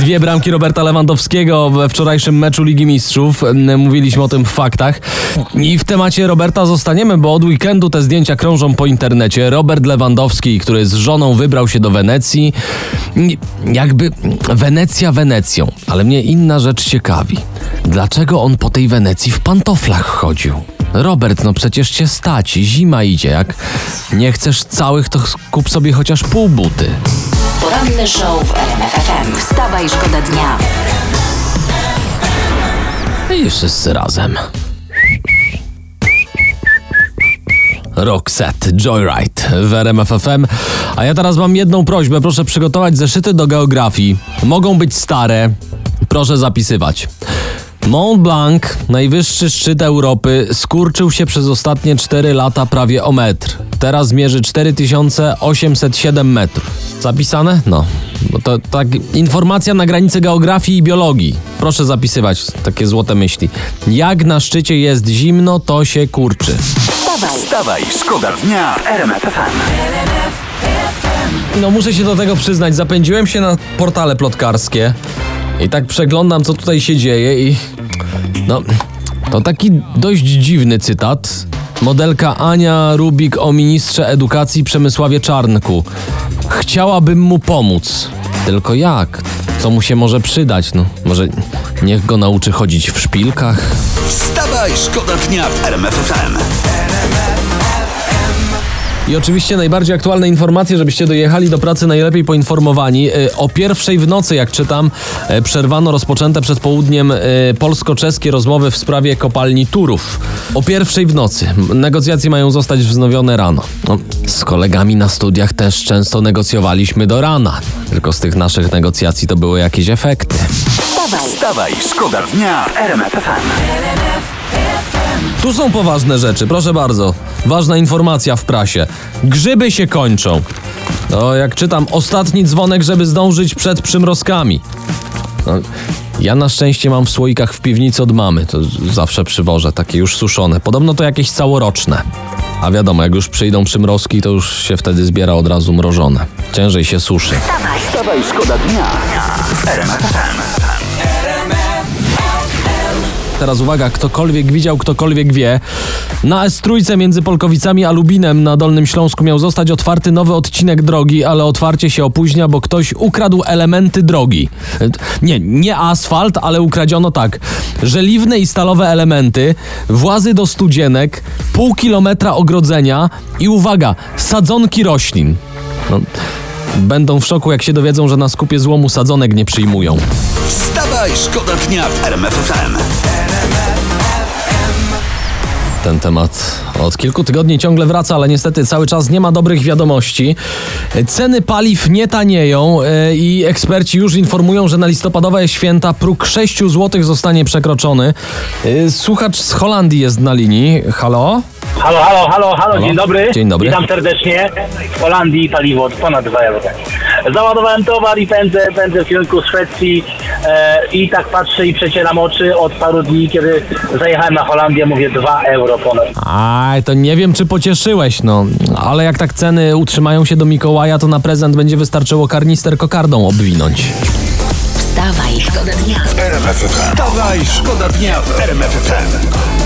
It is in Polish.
Dwie bramki Roberta Lewandowskiego we wczorajszym meczu Ligi Mistrzów. Mówiliśmy o tym w faktach. I w temacie Roberta zostaniemy, bo od weekendu te zdjęcia krążą po internecie. Robert Lewandowski, który z żoną wybrał się do Wenecji. Jakby Wenecja Wenecją, ale mnie inna rzecz ciekawi. Dlaczego on po tej Wenecji w pantoflach chodził? Robert, no przecież cię stać, zima idzie. Jak nie chcesz całych, to kup sobie chociaż pół buty. Poranny show w RMF FM. Wstawaj, szkoda dnia. I wszyscy razem. Roxette, Joyride w RMF FM. A ja teraz mam jedną prośbę. Proszę przygotować zeszyty do geografii. Mogą być stare. Proszę zapisywać. Mont Blanc, najwyższy szczyt Europy, skurczył się przez ostatnie 4 lata prawie o metr. Teraz mierzy 4807 metrów. Zapisane? No. Bo to tak informacja na granicy geografii i biologii. Proszę zapisywać takie złote myśli. Jak na szczycie jest zimno, to się kurczy. Wstawaj, Wstawaj, szkoda dnia w RMF FM. No muszę się do tego przyznać, zapędziłem się na portale plotkarskie i tak przeglądam, co tutaj się dzieje i no, to taki dość dziwny cytat. Modelka Ania Rubik o ministrze edukacji Przemysławie Czarnku. Chciałabym mu pomóc. Tylko jak? Co mu się może przydać? No, może niech go nauczy chodzić w szpilkach? Wstawaj, szkoda dnia w RMF FM. I oczywiście najbardziej aktualne informacje, żebyście dojechali do pracy najlepiej poinformowani. E, O pierwszej w nocy, jak czytam, e, przerwano rozpoczęte przed południem e, polsko-czeskie rozmowy w sprawie kopalni Turów. O pierwszej w nocy. Negocjacje mają zostać wznowione rano. No, z kolegami na studiach też często negocjowaliśmy do rana. Tylko z tych naszych negocjacji to były jakieś efekty. wstawaj, Wstawaj, szkoda dnia w RMF FM. Tu są poważne rzeczy, proszę bardzo. Ważna informacja w prasie. Grzyby się kończą. No, jak czytam, ostatni dzwonek, żeby zdążyć przed przymrozkami. No, ja na szczęście mam w słoikach w piwnicy od mamy. To zawsze przywożę, takie już suszone. Podobno to jakieś całoroczne. A wiadomo, jak już przyjdą przymrozki, to już się wtedy zbiera od razu mrożone. Ciężej się suszy. Wstawaj, szkoda dnia. Teraz uwaga, ktokolwiek widział, ktokolwiek wie. Na S3 między Polkowicami a Lubinem na Dolnym Śląsku miał zostać otwarty nowy odcinek drogi, ale otwarcie się opóźnia, bo ktoś ukradł elementy drogi. Nie, nie asfalt, ale ukradziono tak. Żeliwne i stalowe elementy, włazy do studzienek, pół kilometra ogrodzenia i uwaga, sadzonki roślin. No, będą w szoku, jak się dowiedzą, że na skupie złomu sadzonek nie przyjmują. Wstawaj, szkoda dnia w RMF FM. Ten temat od kilku tygodni ciągle wraca, ale niestety cały czas nie ma dobrych wiadomości. Ceny paliw nie tanieją e, i eksperci już informują, że na listopadowe święta próg 6 zł zostanie przekroczony. E, Słuchacz z Holandii jest na linii. Halo? Halo, halo, halo, halo, dzień dobry. Dzień dobry. Witam serdecznie. W Holandii paliwo od ponad 2 euro. Załadowałem towar i pędzę, pędzę w kierunku Szwecji e, i tak patrzę i przecieram oczy od paru dni, kiedy zajechałem na Holandię, mówię 2 euro ponad. Aj, to nie wiem, czy pocieszyłeś, no. Ale jak tak ceny utrzymają się do Mikołaja, to na prezent będzie wystarczyło karnister kokardą obwinąć. wstawaj, szkoda dnia. RMF FM. Wstawaj, szkoda dnia w RMF FM.